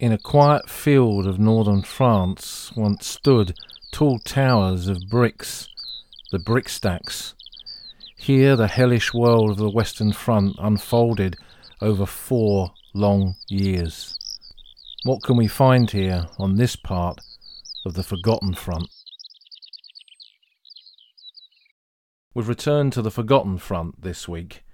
In a quiet field of northern France once stood tall towers of bricks, the brick stacks. Here the hellish world of the Western Front unfolded over four long years. What can we find here on this part of the Forgotten Front? We've returned to the Forgotten Front this week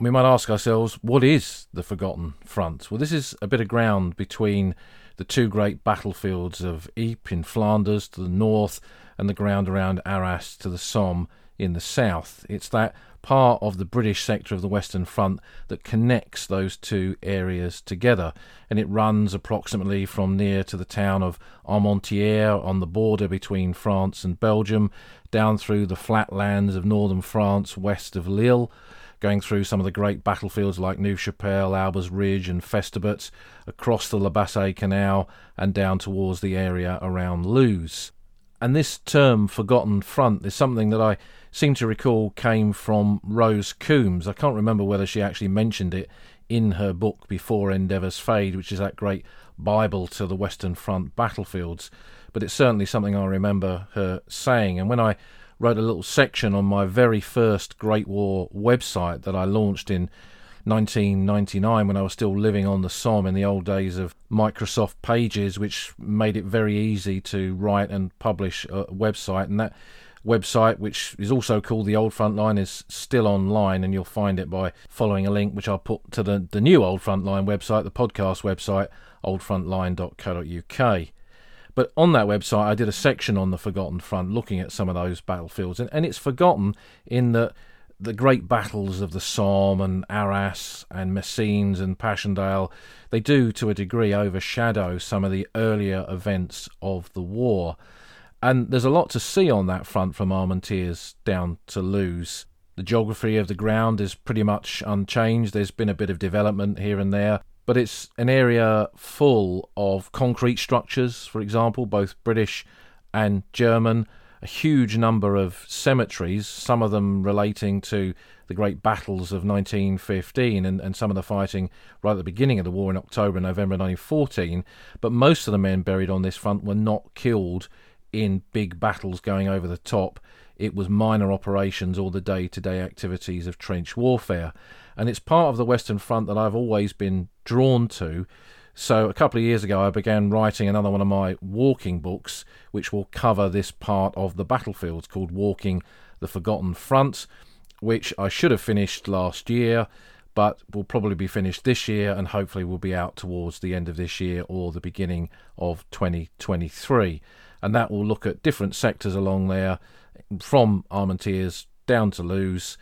we might ask ourselves, what is the Forgotten Front? Well, this is a bit of ground between the two great battlefields of Ypres in Flanders to the north and the ground around Arras to the Somme in the south. It's that part of the British sector of the Western Front that connects those two areas together, and it runs approximately from near to the town of Armentières on the border between France and Belgium, down through the flatlands of northern France west of Lille going through some of the great battlefields like Neuve Chapelle, Aubers Ridge, and Festubert, across the La Bassée Canal, and down towards the area around Loos. And this term, Forgotten Front, is something that I seem to recall came from Rose Coombs. I can't remember whether she actually mentioned it in her book Before Endeavours Fade, which is that great Bible to the Western Front battlefields. But it's certainly something I remember her saying. And when I wrote a little section on my very first Great War website that I launched in 1999 when I was still living on the Somme in the old days of Microsoft Pages, which made it very easy to write and publish a website. And that website, which is also called the Old Frontline, is still online, and you'll find it by following a link which I'll put to the, the new Old Frontline website, the podcast website, oldfrontline.co.uk. But on that website, I did a section on the Forgotten Front looking at some of those battlefields. And, and it's forgotten in that the great battles of the Somme and Arras and Messines and Passchendaele, they do to a degree overshadow some of the earlier events of the war. And there's a lot to see on that front from Armentières down to Loos. The geography of the ground is pretty much unchanged. There's been a bit of development here and there but it's an area full of concrete structures, for example, both British and German, a huge number of cemeteries, some of them relating to the great battles of 1915 and, and some of the fighting right at the beginning of the war in October and November 1914. But most of the men buried on this front were not killed in big battles going over the top. It was minor operations or the day to day activities of trench warfare and it's part of the Western Front that I've always been drawn to. So a couple of years ago, I began writing another one of my walking books, which will cover this part of the battlefields, called Walking the Forgotten Front, which I should have finished last year, but will probably be finished this year, and hopefully will be out towards the end of this year or the beginning of 2023. And that will look at different sectors along there, from Armentières down to Loos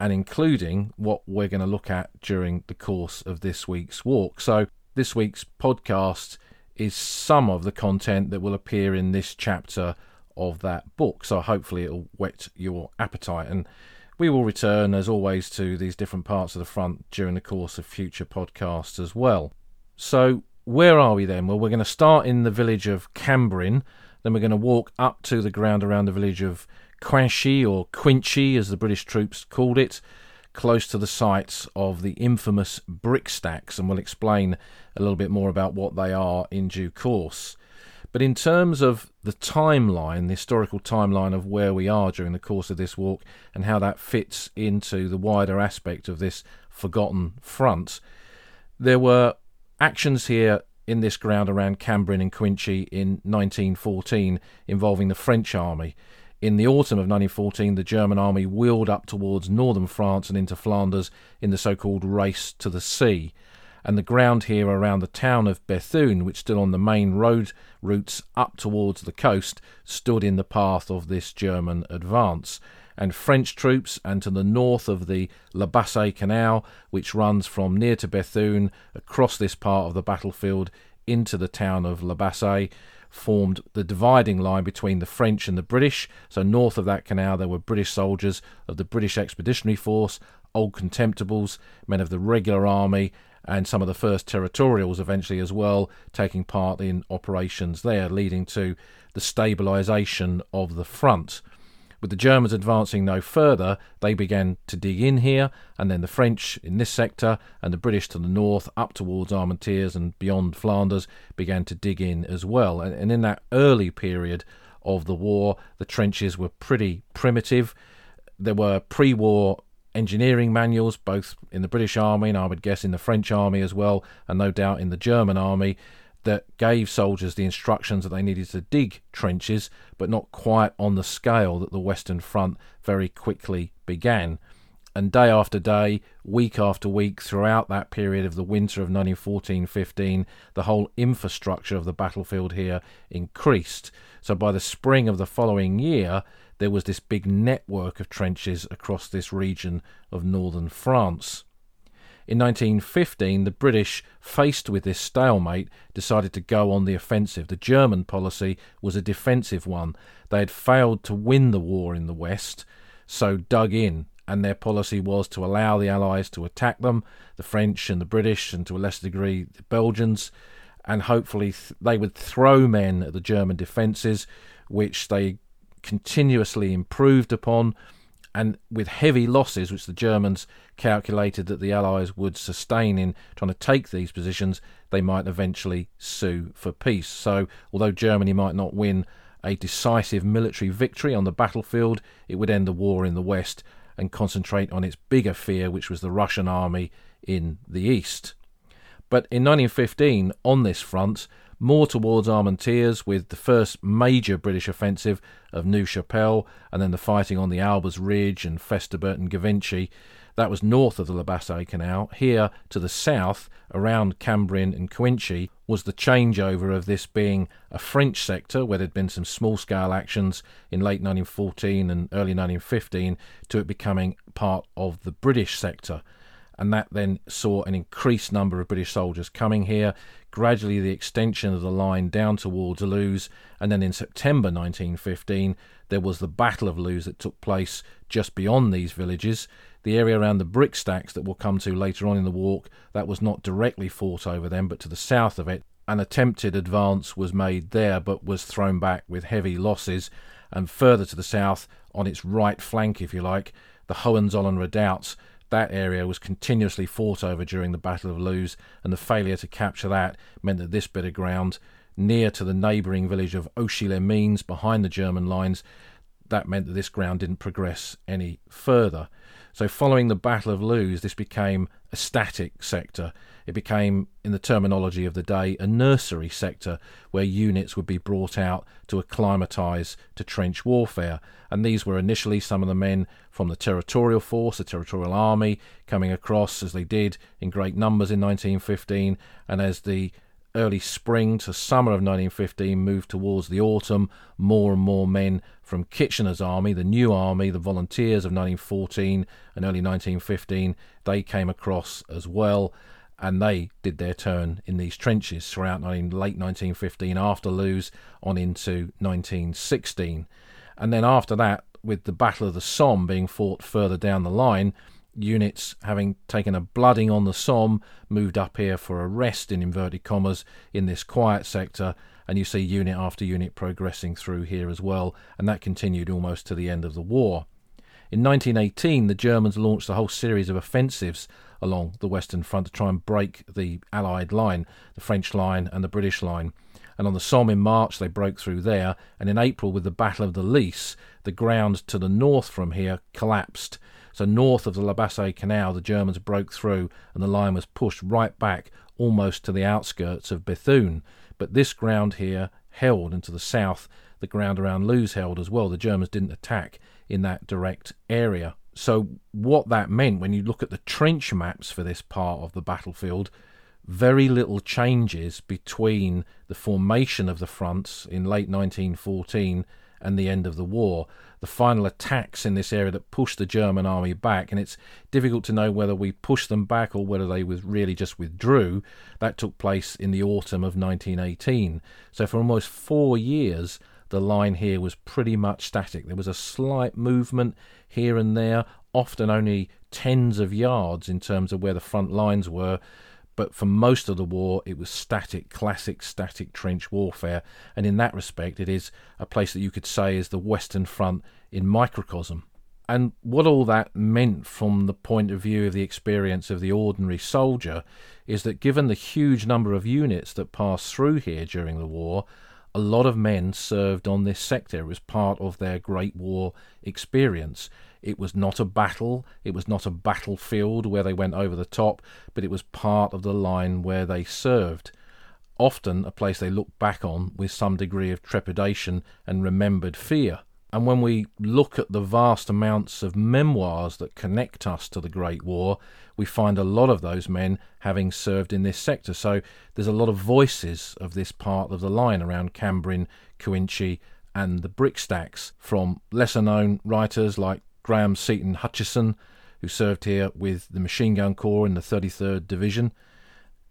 and including what we're going to look at during the course of this week's walk. So, this week's podcast is some of the content that will appear in this chapter of that book. So, hopefully, it'll whet your appetite. And we will return, as always, to these different parts of the front during the course of future podcasts as well. So, where are we then? Well, we're going to start in the village of Cambrin, then we're going to walk up to the ground around the village of Cuinchy, or Quinchy as the British troops called it, close to the sites of the infamous brick stacks, and we'll explain a little bit more about what they are in due course. But in terms of the timeline, the historical timeline of where we are during the course of this walk and how that fits into the wider aspect of this forgotten front, there were actions here in this ground around Cambrin and Cuinchy in 1914 involving the French army. In the autumn of 1914, the German army wheeled up towards northern France and into Flanders in the so called Race to the Sea. And the ground here around the town of Bethune, which stood on the main road routes up towards the coast, stood in the path of this German advance. And French troops, and to the north of the La Bassée Canal, which runs from near to Bethune across this part of the battlefield into the town of La Bassée, formed the dividing line between the French and the British. So, north of that canal, there were British soldiers of the British Expeditionary Force, Old Contemptibles, men of the regular army, and some of the first territorials eventually as well, taking part in operations there, leading to the stabilisation of the front. With the Germans advancing no further, they began to dig in here, and then the French in this sector and the British to the north, up towards Armentières and beyond Flanders, began to dig in as well. And, and in that early period of the war, the trenches were pretty primitive. There were pre war engineering manuals, both in the British Army and I would guess in the French Army as well, and no doubt in the German Army that gave soldiers the instructions that they needed to dig trenches, but not quite on the scale that the Western Front very quickly began. And day after day, week after week, throughout that period of the winter of 1914 15, the whole infrastructure of the battlefield here increased. So by the spring of the following year, there was this big network of trenches across this region of northern France. In 1915, the British, faced with this stalemate, decided to go on the offensive. The German policy was a defensive one. They had failed to win the war in the West, so dug in, and their policy was to allow the Allies to attack them, the French and the British, and to a lesser degree the Belgians, and hopefully th- they would throw men at the German defences, which they continuously improved upon and with heavy losses, which the Germans calculated that the Allies would sustain in trying to take these positions, they might eventually sue for peace. So, although Germany might not win a decisive military victory on the battlefield, it would end the war in the West and concentrate on its bigger fear, which was the Russian army in the East. But in 1915, on this front, more towards Armentières with the first major British offensive of Neuve Chapelle and then the fighting on the Aubers Ridge and Festubert and Givenchy. That was north of the La Bassée Canal. Here to the south, around Cambrin and Cuinchy, was the changeover of this being a French sector where there'd been some small scale actions in late 1914 and early 1915 to it becoming part of the British sector and that then saw an increased number of British soldiers coming here, gradually the extension of the line down towards Loos, and then in September 1915 there was the Battle of Loos that took place just beyond these villages. The area around the brick stacks that we'll come to later on in the walk, that was not directly fought over them, but to the south of it. An attempted advance was made there, but was thrown back with heavy losses. And further to the south, on its right flank, if you like, the Hohenzollern redoubts that area was continuously fought over during the Battle of Loos, and the failure to capture that meant that this bit of ground, near to the neighbouring village of Auchy-les-Mines, behind the German lines, that meant that this ground didn't progress any further. So, following the Battle of Loos, this became a static sector. It became, in the terminology of the day, a nursery sector where units would be brought out to acclimatise to trench warfare. And these were initially some of the men from the territorial force, the territorial army, coming across as they did in great numbers in 1915. And as the early spring to summer of 1915 moved towards the autumn, more and more men from Kitchener's army, the new army, the volunteers of 1914 and early 1915, they came across as well. And they did their turn in these trenches throughout late 1915 after Loos on into 1916. And then after that, with the Battle of the Somme being fought further down the line, units having taken a blooding on the Somme moved up here for a rest in inverted commas in this quiet sector and you see unit after unit progressing through here as well and that continued almost to the end of the war. In 1918 the Germans launched a whole series of offensives along the western front to try and break the allied line the French line and the British line. And on the Somme in March they broke through there and in April with the Battle of the Lys the ground to the north from here collapsed so north of the La Bassée Canal, the Germans broke through and the line was pushed right back almost to the outskirts of Bethune. But this ground here held, and to the south, the ground around Loos held as well. The Germans didn't attack in that direct area. So, what that meant when you look at the trench maps for this part of the battlefield, very little changes between the formation of the fronts in late 1914 and the end of the war the final attacks in this area that pushed the German army back. And it's difficult to know whether we pushed them back or whether they was really just withdrew. That took place in the autumn of 1918. So for almost four years, the line here was pretty much static. There was a slight movement here and there, often only tens of yards in terms of where the front lines were but for most of the war, it was static, classic static trench warfare, and in that respect, it is a place that you could say is the Western Front in microcosm. And what all that meant from the point of view of the experience of the ordinary soldier is that given the huge number of units that passed through here during the war, a lot of men served on this sector. Was part of their Great War experience. It was not a battle, it was not a battlefield where they went over the top, but it was part of the line where they served. Often a place they looked back on with some degree of trepidation and remembered fear. And when we look at the vast amounts of memoirs that connect us to the Great War, we find a lot of those men having served in this sector. So there's a lot of voices of this part of the line around Cambrin, Cuinchy, and the Brickstacks from lesser known writers like Graham Seton Hutchison, who served here with the Machine Gun Corps in the 33rd Division,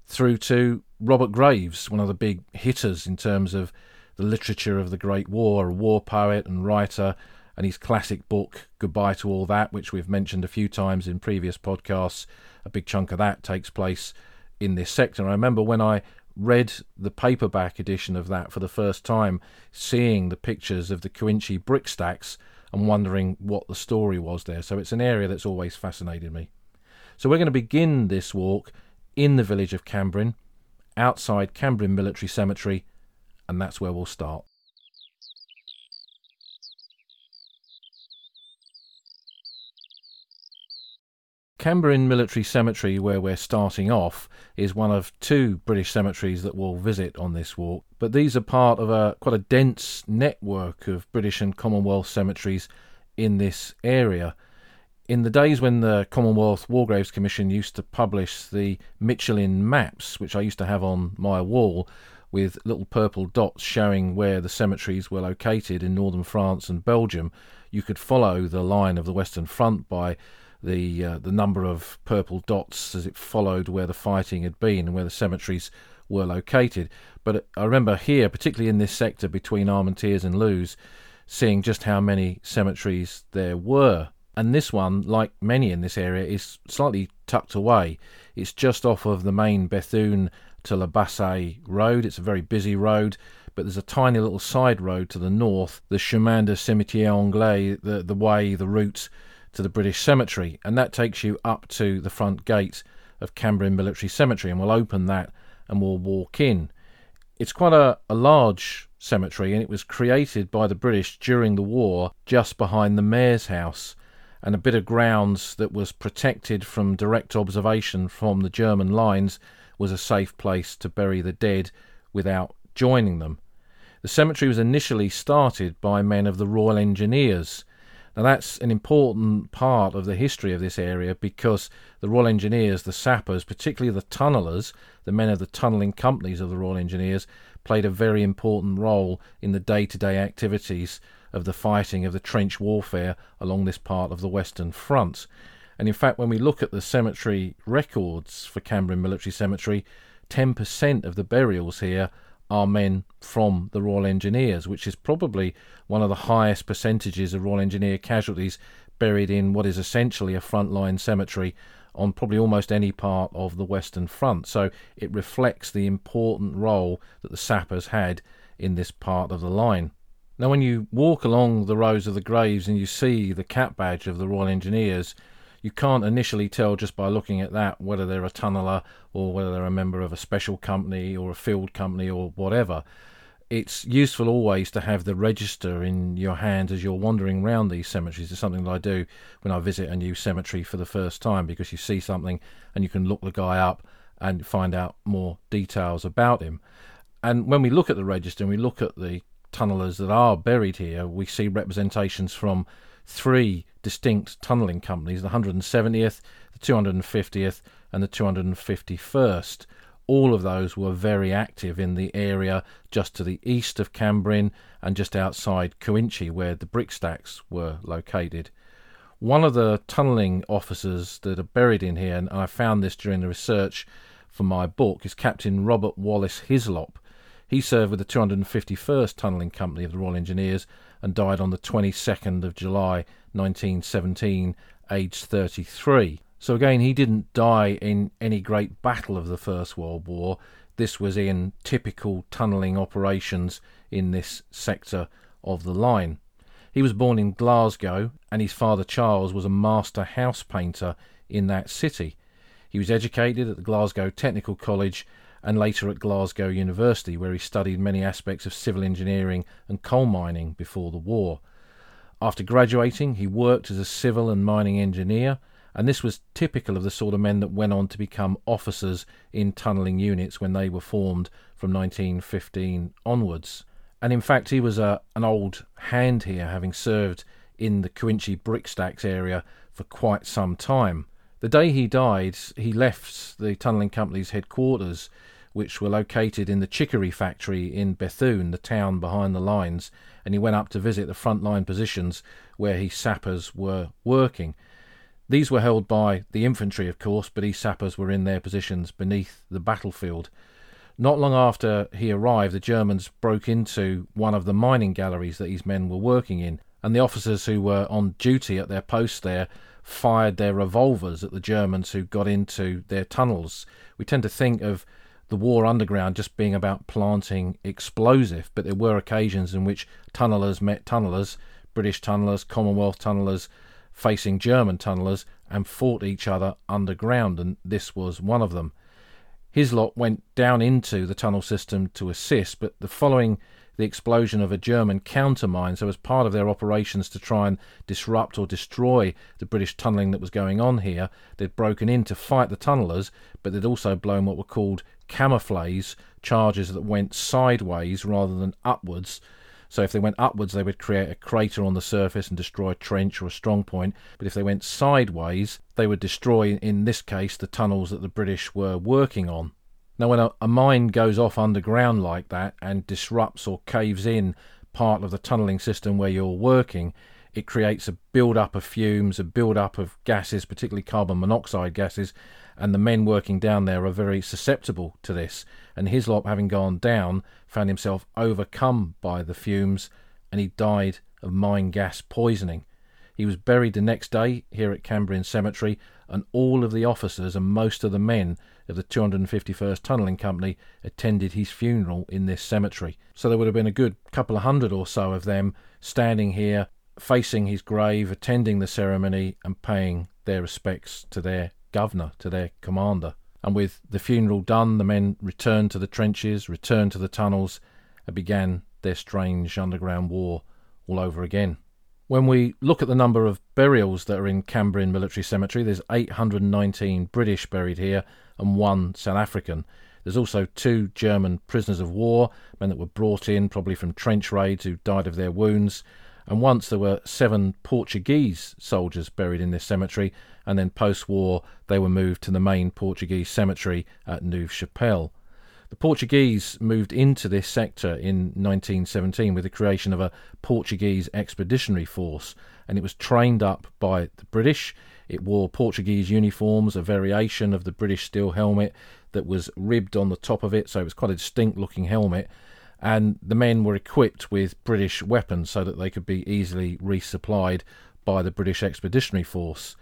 through to Robert Graves, one of the big hitters in terms of the literature of the Great War, a war poet and writer, and his classic book, Goodbye to All That, which we've mentioned a few times in previous podcasts. A big chunk of that takes place in this sector. I remember when I read the paperback edition of that for the first time, seeing the pictures of the Cuinchy brick stacks and wondering what the story was there. So it's an area that's always fascinated me. So we're going to begin this walk in the village of Cambrin, outside Cambrin Military Cemetery, and that's where we'll start. Cambrin Military Cemetery, where we're starting off, is one of two British cemeteries that we'll visit on this walk. But these are part of a quite a dense network of British and Commonwealth cemeteries in this area. In the days when the Commonwealth War Graves Commission used to publish the Michelin maps, which I used to have on my wall, with little purple dots showing where the cemeteries were located in northern France and Belgium, you could follow the line of the Western Front by the uh, the number of purple dots as it followed where the fighting had been and where the cemeteries were located. But I remember here, particularly in this sector between Armentières and Loos, seeing just how many cemeteries there were. And this one, like many in this area, is slightly tucked away. It's just off of the main Bethune to La Bassée road. It's a very busy road, but there's a tiny little side road to the north, the Chemin de Cimetière Anglais, the, the way, the route to the British Cemetery, and that takes you up to the front gate of Cambrin Military Cemetery, and we'll open that and we'll walk in. It's quite a, a large cemetery, and it was created by the British during the war just behind the mayor's house and a bit of grounds that was protected from direct observation from the German lines was a safe place to bury the dead without joining them. The cemetery was initially started by men of the Royal Engineers, now, that's an important part of the history of this area because the Royal Engineers, the sappers, particularly the tunnellers, the men of the tunnelling companies of the Royal Engineers, played a very important role in the day to day activities of the fighting of the trench warfare along this part of the Western Front. And in fact, when we look at the cemetery records for Cambrin Military Cemetery, 10% of the burials here are men from the Royal Engineers, which is probably one of the highest percentages of Royal Engineer casualties buried in what is essentially a frontline cemetery on probably almost any part of the Western Front. So it reflects the important role that the sappers had in this part of the line. Now, when you walk along the rows of the graves and you see the cap badge of the Royal Engineers, you can't initially tell just by looking at that whether they're a tunneler or whether they're a member of a special company or a field company or whatever. It's useful always to have the register in your hand as you're wandering around these cemeteries. It's something that I do when I visit a new cemetery for the first time because you see something and you can look the guy up and find out more details about him. And when we look at the register and we look at the tunnelers that are buried here, we see representations from three distinct tunnelling companies the 170th, the 250th, and the 251st. All of those were very active in the area just to the east of Cambrin and just outside Cuinchy, where the brick stacks were located. One of the tunnelling officers that are buried in here, and I found this during the research for my book, is Captain Robert Wallace Hislop. He served with the 251st Tunnelling Company of the Royal Engineers and died on the 22nd of July 1917, aged 33. So again, he didn't die in any great battle of the First World War. This was in typical tunnelling operations in this sector of the line. He was born in Glasgow, and his father Charles was a master house painter in that city. He was educated at the Glasgow Technical College and later at Glasgow University, where he studied many aspects of civil engineering and coal mining before the war. After graduating, he worked as a civil and mining engineer, and this was typical of the sort of men that went on to become officers in tunnelling units when they were formed from 1915 onwards. And in fact, he was a, an old hand here, having served in the Cuinchy Brickstacks area for quite some time. The day he died, he left the tunnelling company's headquarters, which were located in the chicory factory in Bethune, the town behind the lines, and he went up to visit the front line positions where his sappers were working. These were held by the infantry, of course, but his sappers were in their positions beneath the battlefield. Not long after he arrived, the Germans broke into one of the mining galleries that his men were working in, and the officers who were on duty at their post there fired their revolvers at the Germans who got into their tunnels. We tend to think of the war underground just being about planting explosive, but there were occasions in which tunnellers met tunnellers, British tunnellers, Commonwealth tunnellers, facing German tunnellers, and fought each other underground, and this was one of them. Hislop went down into the tunnel system to assist, but the following the explosion of a German countermine. So, as part of their operations to try and disrupt or destroy the British tunnelling that was going on here, they'd broken in to fight the tunnellers, but they'd also blown what were called camouflage charges that went sideways rather than upwards. So if they went upwards, they would create a crater on the surface and destroy a trench or a strong point. But if they went sideways, they would destroy, in this case, the tunnels that the British were working on. Now, when a, a mine goes off underground like that and disrupts or caves in part of the tunnelling system where you're working, it creates a build up of fumes, a build up of gases, particularly carbon monoxide gases, and the men working down there are very susceptible to this. And Hislop, having gone down, found himself overcome by the fumes and he died of mine gas poisoning. He was buried the next day here at Cambrin Cemetery, and all of the officers and most of the men of the 251st Tunnelling Company attended his funeral in this cemetery. So there would have been a good couple of hundred or so of them standing here, facing his grave, attending the ceremony, and paying their respects to their governor, to their commander. And with the funeral done, the men returned to the trenches, returned to the tunnels, and began their strange underground war all over again. When we look at the number of burials that are in Cambrin Military Cemetery, there's 819 British buried here and one South African. There's also two German prisoners of war, men that were brought in probably from trench raids who died of their wounds. And once there were seven Portuguese soldiers buried in this cemetery, and then post war they were moved to the main Portuguese cemetery at Neuve Chapelle. The Portuguese moved into this sector in 1917 with the creation of a Portuguese expeditionary force, and it was trained up by the British. It wore Portuguese uniforms, a variation of the British steel helmet that was ribbed on the top of it, so it was quite a distinct looking helmet. And the men were equipped with British weapons so that they could be easily resupplied by the British Expeditionary Force.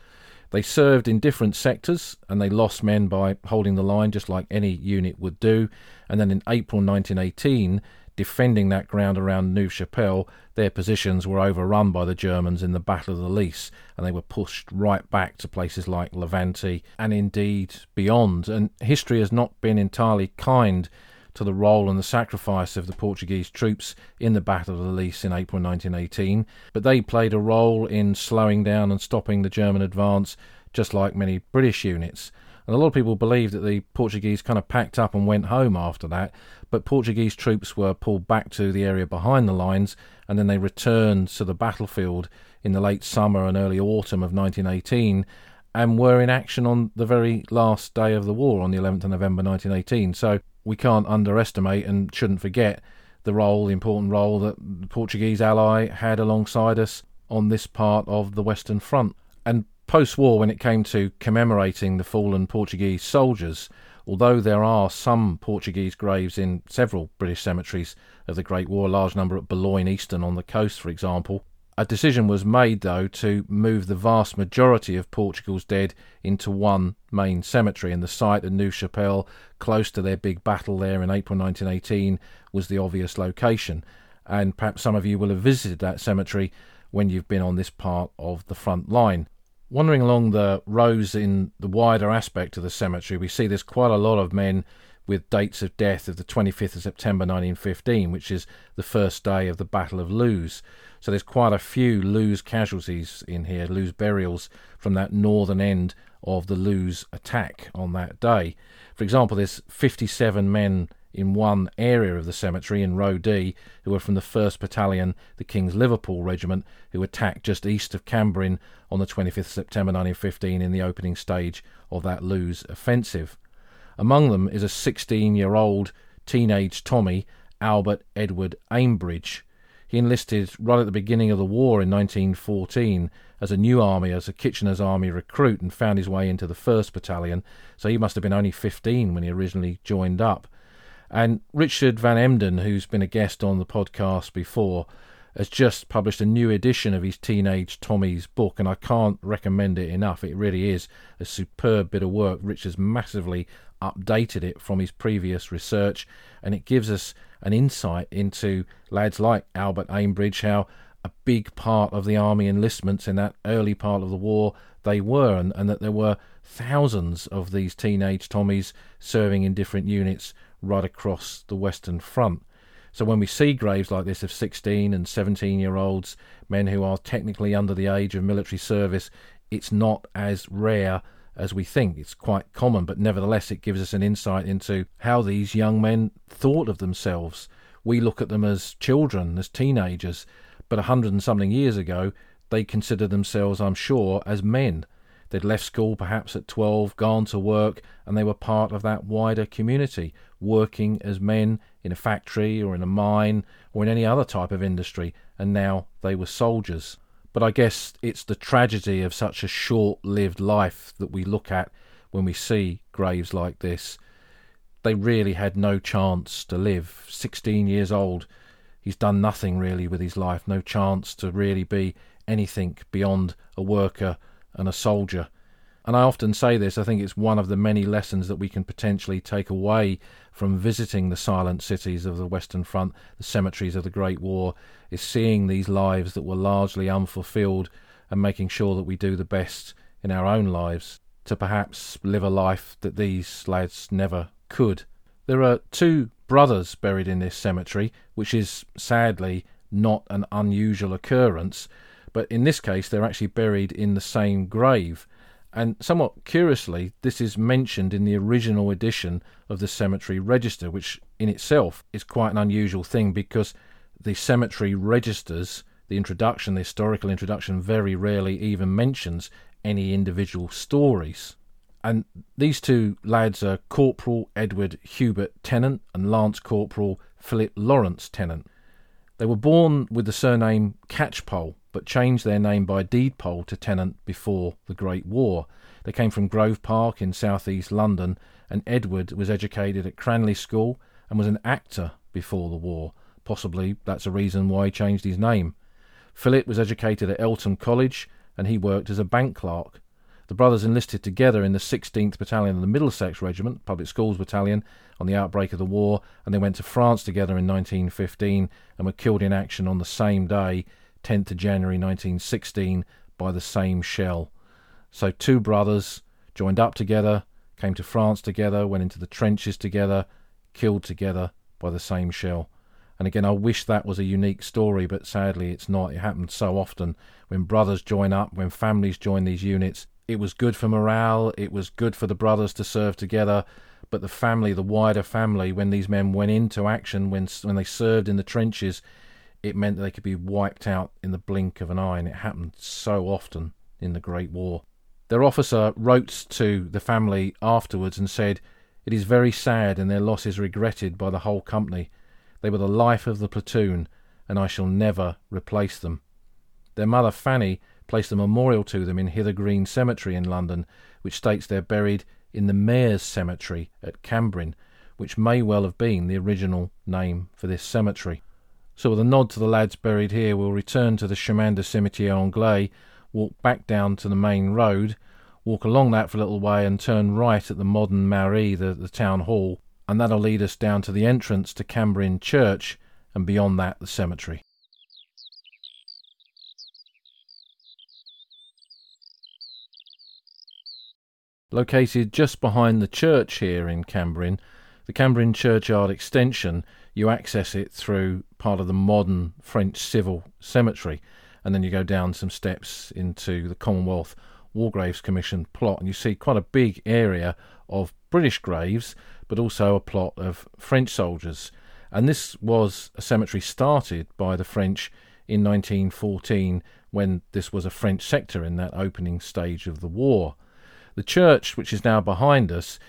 They served in different sectors and they lost men by holding the line, just like any unit would do. And then in April 1918, defending that ground around Neuve Chapelle, their positions were overrun by the Germans in the Battle of the Lys, and they were pushed right back to places like Laventie and indeed beyond. And history has not been entirely kind to the role and the sacrifice of the Portuguese troops in the Battle of the Lys in April 1918, but they played a role in slowing down and stopping the German advance, just like many British units. And a lot of people believe that the Portuguese kind of packed up and went home after that, but Portuguese troops were pulled back to the area behind the lines and then they returned to the battlefield in the late summer and early autumn of 1918 and were in action on the very last day of the war on the 11th of November 1918. So we can't underestimate and shouldn't forget the role, the important role that the Portuguese ally had alongside us on this part of the Western Front. And post war, when it came to commemorating the fallen Portuguese soldiers, although there are some Portuguese graves in several British cemeteries of the Great War, a large number at Boulogne Eastern on the coast, for example, A decision was made, though, to move the vast majority of Portugal's dead into one main cemetery, and the site of Neuve Chapelle, close to their big battle there in April 1918, was the obvious location. And perhaps some of you will have visited that cemetery when you've been on this part of the front line. Wandering along the rows in the wider aspect of the cemetery, we see there's quite a lot of men with dates of death of the 25th of September 1915, which is the first day of the Battle of Loos. So there's quite a few Loos casualties in here, Loos burials from that northern end of the Loos attack on that day. For example, there's 57 men in one area of the cemetery in Row D who were from the 1st Battalion, the King's Liverpool Regiment, who attacked just east of Cambrin on the 25th September 1915 in the opening stage of that Loos offensive. Among them is a 16 year old teenage Tommy, Albert Edward Ambridge, he enlisted right at the beginning of the war in 1914 as a new army, as a Kitchener's Army recruit, and found his way into the 1st Battalion. So he must have been only 15 when he originally joined up. And Richard Van Emden, who's been a guest on the podcast before, has just published a new edition of his Teenage Tommies book, and I can't recommend it enough. It really is a superb bit of work. Richard's massively updated it from his previous research, and it gives us an insight into lads like Albert Ambridge, how a big part of the army enlistments in that early part of the war they were, and, and that there were thousands of these teenage Tommies serving in different units right across the Western Front. So when we see graves like this of 16 and 17 year olds, men who are technically under the age of military service, it's not as rare as we think. It's quite common, but nevertheless, it gives us an insight into how these young men thought of themselves. We look at them as children, as teenagers, but a hundred and something years ago, they considered themselves, I'm sure, as men. They'd left school perhaps at 12, gone to work, and they were part of that wider community, working as men in a factory or in a mine or in any other type of industry, and now they were soldiers. But I guess it's the tragedy of such a short lived life that we look at when we see graves like this. They really had no chance to live. 16 years old, he's done nothing really with his life, no chance to really be anything beyond a worker and a soldier. And I often say this, I think it's one of the many lessons that we can potentially take away from visiting the silent cities of the Western Front, the cemeteries of the Great War, is seeing these lives that were largely unfulfilled and making sure that we do the best in our own lives to perhaps live a life that these lads never could. There are two brothers buried in this cemetery, which is sadly not an unusual occurrence, but in this case they're actually buried in the same grave and somewhat curiously, this is mentioned in the original edition of the cemetery register, which in itself is quite an unusual thing because the cemetery registers, the introduction, the historical introduction, very rarely even mentions any individual stories. And these two lads are Corporal Edward Hubert Tennant and Lance Corporal Philip Lawrence Tennant. They were born with the surname Catchpole, but changed their name by deed poll to Tennant before the Great War. They came from Grove Park in southeast London, and Edward was educated at Cranleigh School and was an actor before the war. Possibly that's a reason why he changed his name. Philip was educated at Eltham College, and he worked as a bank clerk. The brothers enlisted together in the 16th Battalion of the Middlesex Regiment, Public Schools Battalion, on the outbreak of the war, and they went to France together in 1915 and were killed in action on the same day 10th of January 1916 by the same shell. So two brothers joined up together, came to France together, went into the trenches together, killed together by the same shell. And again, I wish that was a unique story, but sadly it's not. It happens so often when brothers join up, when families join these units. It was good for morale, it was good for the brothers to serve together, but the family, the wider family, when these men went into action, when, when they served in the trenches, it meant that they could be wiped out in the blink of an eye, and it happened so often in the Great War. Their officer wrote to the family afterwards and said, It is very sad, and their loss is regretted by the whole company. They were the life of the platoon, and I shall never replace them. Their mother Fanny placed a memorial to them in Hither Green Cemetery in London, which states they're buried in the Mayor's Cemetery at Cambrin, which may well have been the original name for this cemetery. So, with a nod to the lads buried here, we'll return to the Chemin de Cimetière Anglais, walk back down to the main road, walk along that for a little way, and turn right at the modern Mairie, the, the town hall, and that'll lead us down to the entrance to Cambrin Church, and beyond that, the cemetery. Located just behind the church here in Cambrin, the Cambrin Churchyard extension, you access it through part of the modern French civil cemetery, and then you go down some steps into the Commonwealth War Graves Commission plot, and you see quite a big area of British graves, but also a plot of French soldiers. And this was a cemetery started by the French in 1914 when this was a French sector in that opening stage of the war. The church, which is now behind us,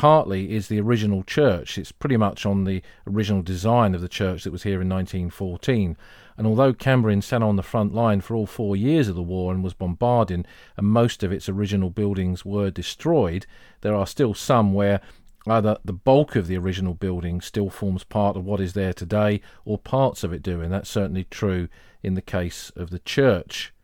partly is the original church. It's pretty much on the original design of the church that was here in 1914. And although Cambrin sat on the front line for all four years of the war and was bombarded, and most of its original buildings were destroyed, there are still some where either the bulk of the original building still forms part of what is there today, or parts of it do, and that's certainly true in the case of the church.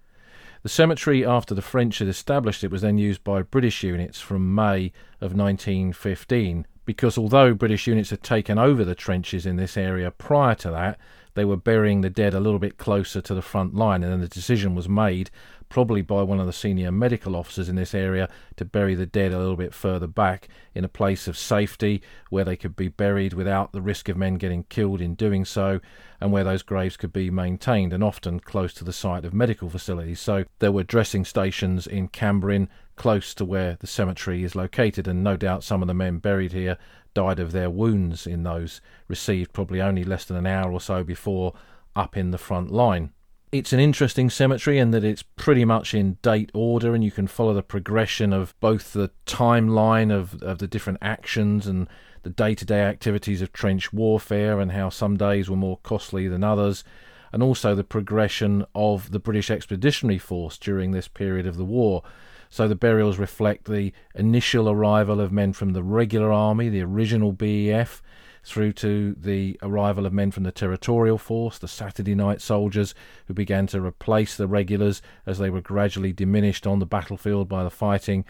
The cemetery, after the French had established it, was then used by British units from May of 1915 because although British units had taken over the trenches in this area prior to that, they were burying the dead a little bit closer to the front line, and then the decision was made probably by one of the senior medical officers in this area, to bury the dead a little bit further back in a place of safety where they could be buried without the risk of men getting killed in doing so, and where those graves could be maintained, and often close to the site of medical facilities. So there were dressing stations in Cambrin close to where the cemetery is located, and no doubt some of the men buried here died of their wounds in those received probably only less than an hour or so before up in the front line it's an interesting cemetery in that it's pretty much in date order and you can follow the progression of both the timeline of, of the different actions and the day to day activities of trench warfare and how some days were more costly than others, and also the progression of the British Expeditionary Force during this period of the war. So the burials reflect the initial arrival of men from the regular army, the original BEF, through to the arrival of men from the territorial force, the Saturday night soldiers, who began to replace the regulars as they were gradually diminished on the battlefield by the fighting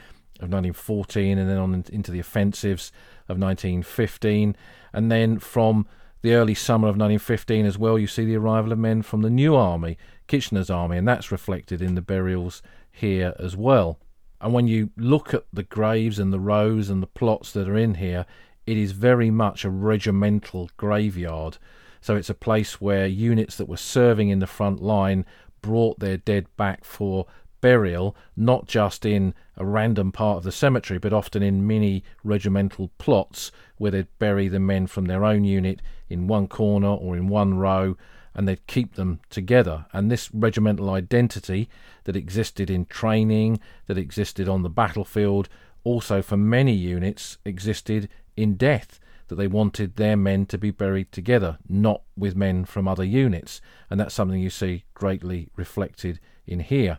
of 1914 and then on into the offensives of 1915. And then from the early summer of 1915 as well, you see the arrival of men from the new army, Kitchener's army, and that's reflected in the burials here as well. And when you look at the graves and the rows and the plots that are in here, it is very much a regimental graveyard. So it's a place where units that were serving in the front line brought their dead back for burial, not just in a random part of the cemetery, but often in mini regimental plots where they'd bury the men from their own unit in one corner or in one row and they'd keep them together. And this regimental identity that existed in training, that existed on the battlefield, also for many units existed in death that they wanted their men to be buried together, not with men from other units, and that's something you see greatly reflected in here.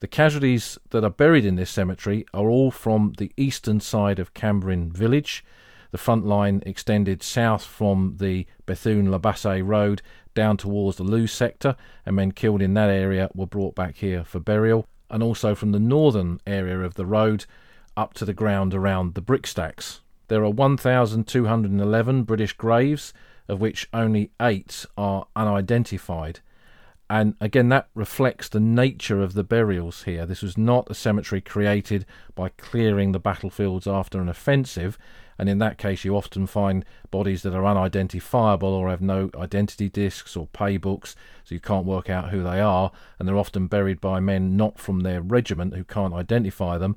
The casualties that are buried in this cemetery are all from the eastern side of Cambrin village. The front line extended south from the Bethune La Bassée road down towards the Loos sector, and men killed in that area were brought back here for burial, and also from the northern area of the road up to the ground around the brick stacks. There are 1,211 British graves, of which only eight are unidentified. And again, that reflects the nature of the burials here. This was not a cemetery created by clearing the battlefields after an offensive, and in that case, you often find bodies that are unidentifiable or have no identity discs or pay books, so you can't work out who they are, and they're often buried by men not from their regiment who can't identify them.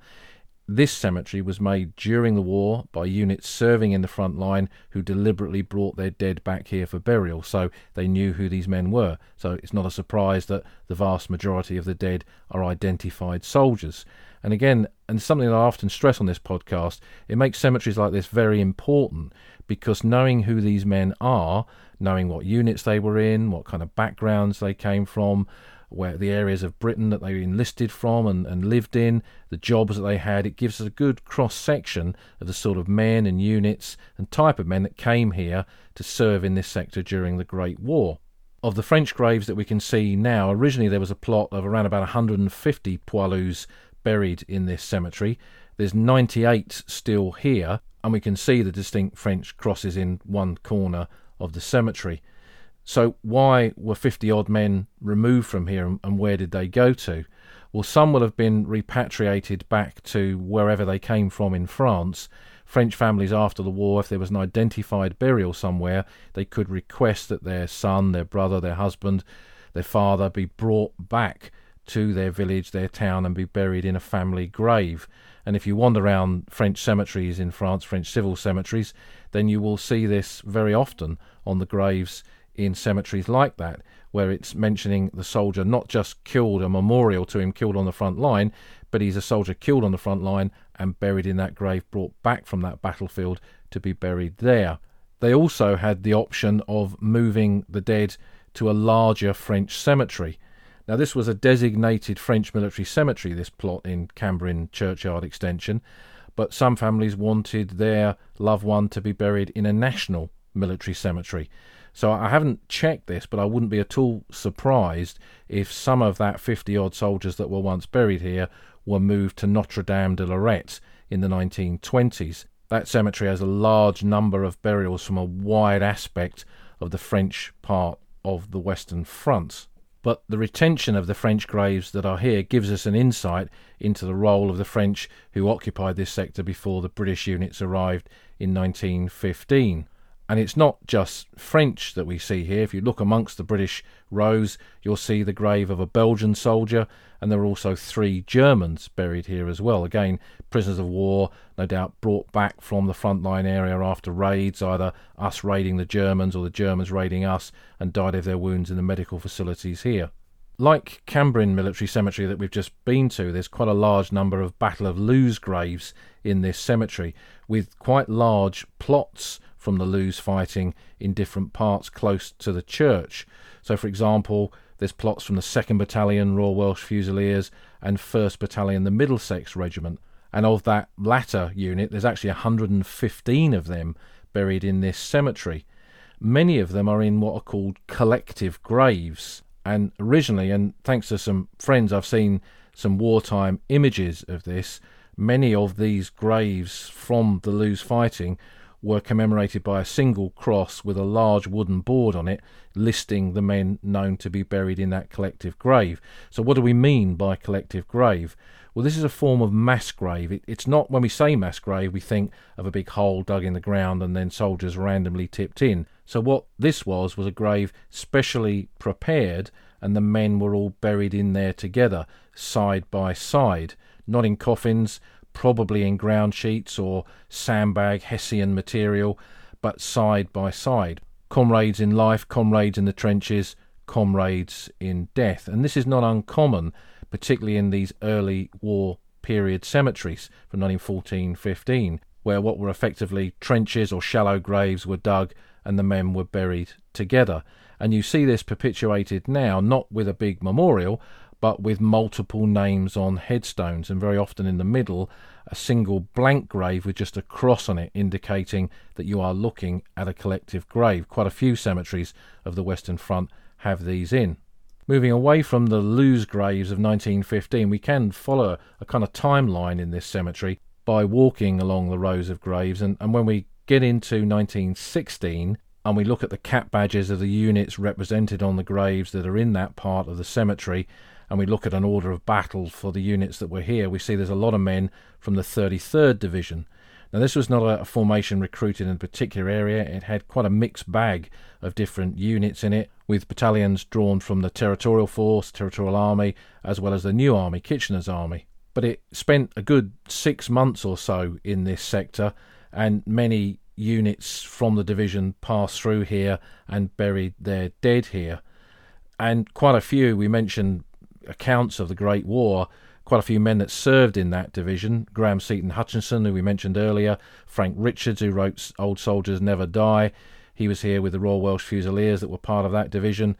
This cemetery was made during the war by units serving in the front line who deliberately brought their dead back here for burial, so they knew who these men were. So it's not a surprise that the vast majority of the dead are identified soldiers. And again, and something that I often stress on this podcast, it makes cemeteries like this very important because knowing who these men are, knowing what units they were in, what kind of backgrounds they came from, where the areas of Britain that they enlisted from and, and lived in, the jobs that they had. It gives us a good cross section of the sort of men and units and type of men that came here to serve in this sector during the Great War. Of the French graves that we can see now, originally there was a plot of around about 150 poilus buried in this cemetery. There's 98 still here, and we can see the distinct French crosses in one corner of the cemetery. So, why were 50 odd men removed from here and where did they go to? Well, some will have been repatriated back to wherever they came from in France. French families after the war, if there was an identified burial somewhere, they could request that their son, their brother, their husband, their father be brought back to their village, their town, and be buried in a family grave. And if you wander around French cemeteries in France, French civil cemeteries, then you will see this very often on the graves in cemeteries like that, where it's mentioning the soldier not just killed, a memorial to him killed on the front line, but he's a soldier killed on the front line and buried in that grave, brought back from that battlefield to be buried there. They also had the option of moving the dead to a larger French cemetery. Now, this was a designated French military cemetery, this plot in Cambrin Churchyard Extension, but some families wanted their loved one to be buried in a national military cemetery. So I haven't checked this, but I wouldn't be at all surprised if some of that 50 odd soldiers that were once buried here were moved to Notre Dame de Lorette in the 1920s. That cemetery has a large number of burials from a wide aspect of the French part of the Western Front. But the retention of the French graves that are here gives us an insight into the role of the French who occupied this sector before the British units arrived in 1915. And it's not just French that we see here. If you look amongst the British rows, you'll see the grave of a Belgian soldier, and there are also three Germans buried here as well. Again, prisoners of war, no doubt brought back from the frontline area after raids, either us raiding the Germans or the Germans raiding us, and died of their wounds in the medical facilities here. Like Cambrin Military Cemetery that we've just been to, there's quite a large number of Battle of Loos graves in this cemetery, with quite large plots from the Loos fighting in different parts close to the church. So, for example, there's plots from the 2nd Battalion Royal Welsh Fusiliers and 1st Battalion the Middlesex Regiment. And of that latter unit, there's actually 115 of them buried in this cemetery. Many of them are in what are called collective graves. And originally, and thanks to some friends, I've seen some wartime images of this. Many of these graves from the Loos fighting were commemorated by a single cross with a large wooden board on it listing the men known to be buried in that collective grave. So, what do we mean by collective grave? Well, this is a form of mass grave. It, it's not, when we say mass grave, we think of a big hole dug in the ground and then soldiers randomly tipped in. So, what this was, was a grave specially prepared, and the men were all buried in there together, side by side, not in coffins, probably in ground sheets or sandbag Hessian material, but side by side. Comrades in life, comrades in the trenches, comrades in death. And this is not uncommon, particularly in these early war period cemeteries from 1914 15, where what were effectively trenches or shallow graves were dug and the men were buried together. And you see this perpetuated now, not with a big memorial, but with multiple names on headstones, and very often in the middle, a single blank grave with just a cross on it, indicating that you are looking at a collective grave. Quite a few cemeteries of the Western Front have these in. Moving away from the Loos graves of 1915, we can follow a kind of timeline in this cemetery by walking along the rows of graves. And, and when we get into 1916 and we look at the cap badges of the units represented on the graves that are in that part of the cemetery, and we look at an order of battle for the units that were here, we see there's a lot of men from the 33rd Division. Now, this was not a formation recruited in a particular area, it had quite a mixed bag of different units in it, with battalions drawn from the Territorial Force, Territorial Army, as well as the New Army, Kitchener's Army. But it spent a good six months or so in this sector, and many units from the division passed through here and buried their dead here. And quite a few, we mentioned accounts of the Great War, quite a few men that served in that division. Graham Seton Hutchison, who we mentioned earlier, Frank Richards, who wrote Old Soldiers Never Die. He was here with the Royal Welsh Fusiliers that were part of that division.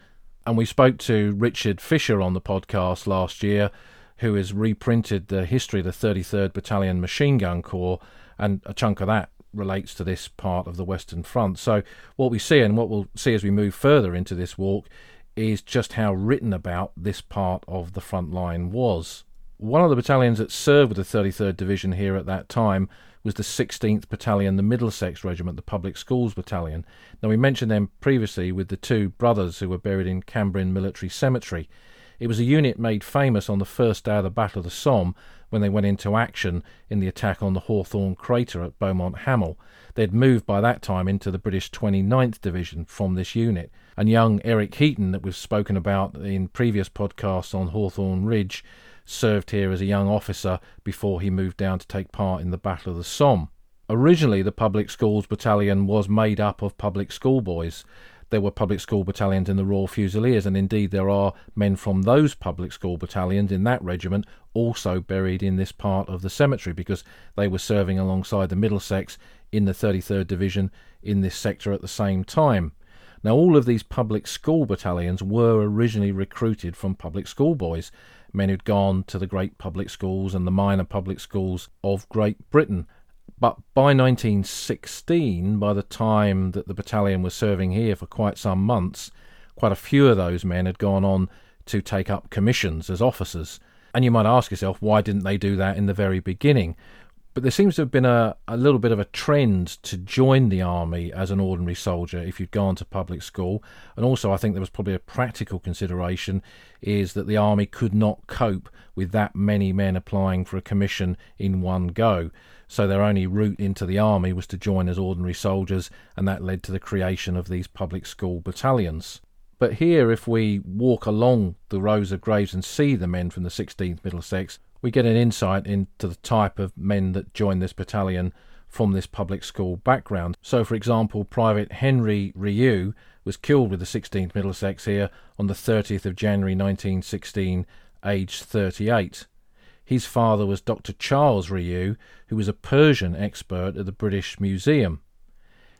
And we spoke to Richard Fisher on the podcast last year, who has reprinted the history of the 33rd Battalion Machine Gun Corps, and a chunk of that relates to this part of the Western Front. So, what we see and what we'll see as we move further into this walk is just how written about this part of the front line was. One of the battalions that served with the 33rd Division here at that time was the 16th Battalion, the Middlesex Regiment, the Public Schools Battalion. Now, we mentioned them previously with the two brothers who were buried in Cambrin Military Cemetery. It was a unit made famous on the first day of the Battle of the Somme when they went into action in the attack on the Hawthorn Crater at Beaumont Hamel. They'd moved by that time into the British 29th Division from this unit. And young Eric Heaton, that we've spoken about in previous podcasts on Hawthorn Ridge, served here as a young officer before he moved down to take part in the Battle of the Somme. Originally, the Public Schools Battalion was made up of public schoolboys. There were public school battalions in the Royal Fusiliers, and indeed there are men from those public school battalions in that regiment also buried in this part of the cemetery because they were serving alongside the Middlesex in the 33rd Division in this sector at the same time. Now, all of these public school battalions were originally recruited from public school boys, men who'd gone to the great public schools and the minor public schools of Great Britain. But by 1916, by the time that the battalion was serving here for quite some months, quite a few of those men had gone on to take up commissions as officers. And you might ask yourself, why didn't they do that in the very beginning? But there seems to have been a, a little bit of a trend to join the army as an ordinary soldier if you'd gone to public school. And also, I think there was probably a practical consideration is that the army could not cope with that many men applying for a commission in one go. So their only route into the army was to join as ordinary soldiers, and that led to the creation of these public school battalions. But here, if we walk along the rows of graves and see the men from the 16th Middlesex, we get an insight into the type of men that join this battalion from this public school background. So, for example, Private Henry Rieu was killed with the 16th Middlesex here on the 30th of January 1916, aged 38. His father was Dr. Charles Rieu, who was a Persian expert at the British Museum.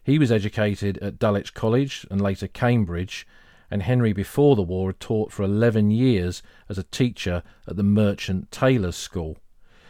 He was educated at Dulwich College and later Cambridge and Henry before the war had taught for 11 years as a teacher at the Merchant Tailors School.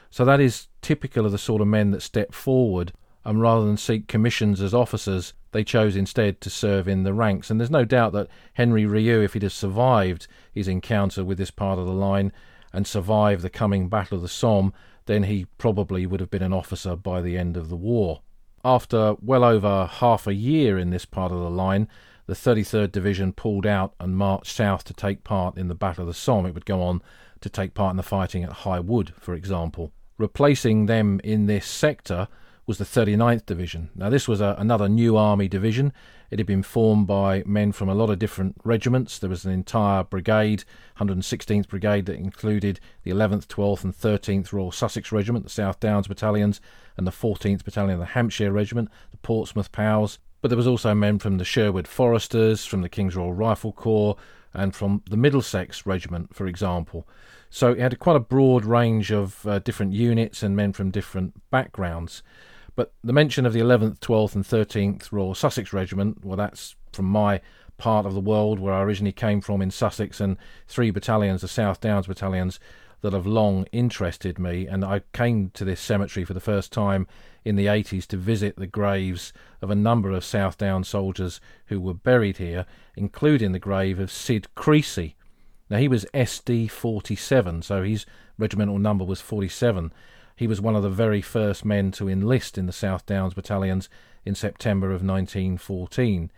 So that is typical of the sort of men that step forward and rather than seek commissions as officers, they chose instead to serve in the ranks. And there's no doubt that Henry Rieu, if he'd have survived his encounter with this part of the line and survived the coming Battle of the Somme, then he probably would have been an officer by the end of the war. After well over half a year in this part of the line, the 33rd Division pulled out and marched south to take part in the Battle of the Somme. It would go on to take part in the fighting at High Wood, for example. Replacing them in this sector was the 39th Division. Now, this was a, another new army division. It had been formed by men from a lot of different regiments. There was an entire brigade, 116th Brigade, that included the 11th, 12th, and 13th Royal Sussex Regiment, the South Downs Battalions, and the 14th Battalion of the Hampshire Regiment, the Portsmouth Pals, but there was also men from the Sherwood Foresters, from the King's Royal Rifle Corps, and from the Middlesex Regiment, for example. So it had quite a broad range of uh, different units and men from different backgrounds. But the mention of the 11th, 12th, and 13th Royal Sussex Regiment, well, that's from my part of the world where I originally came from in Sussex, and three battalions, the South Downs battalions, that have long interested me. And I came to this cemetery for the first time in the 80s to visit the graves of a number of South Down soldiers who were buried here, including the grave of Sid Creasy. Now, he was SD 47, so his regimental number was 47. He was one of the very first men to enlist in the South Downs battalions in September of 1914.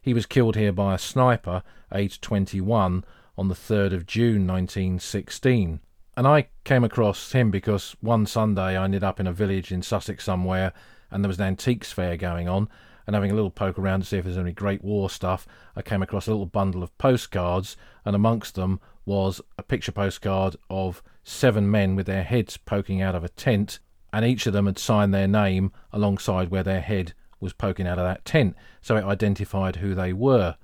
He was killed here by a sniper, aged 21, on the 3rd of June 1916 and I came across him because one Sunday I ended up in a village in Sussex somewhere, and there was an antiques fair going on. And having a little poke around to see if there's any Great War stuff, I came across a little bundle of postcards, and amongst them was a picture postcard of seven men with their heads poking out of a tent, and each of them had signed their name alongside where their head was poking out of that tent, so it identified who they were.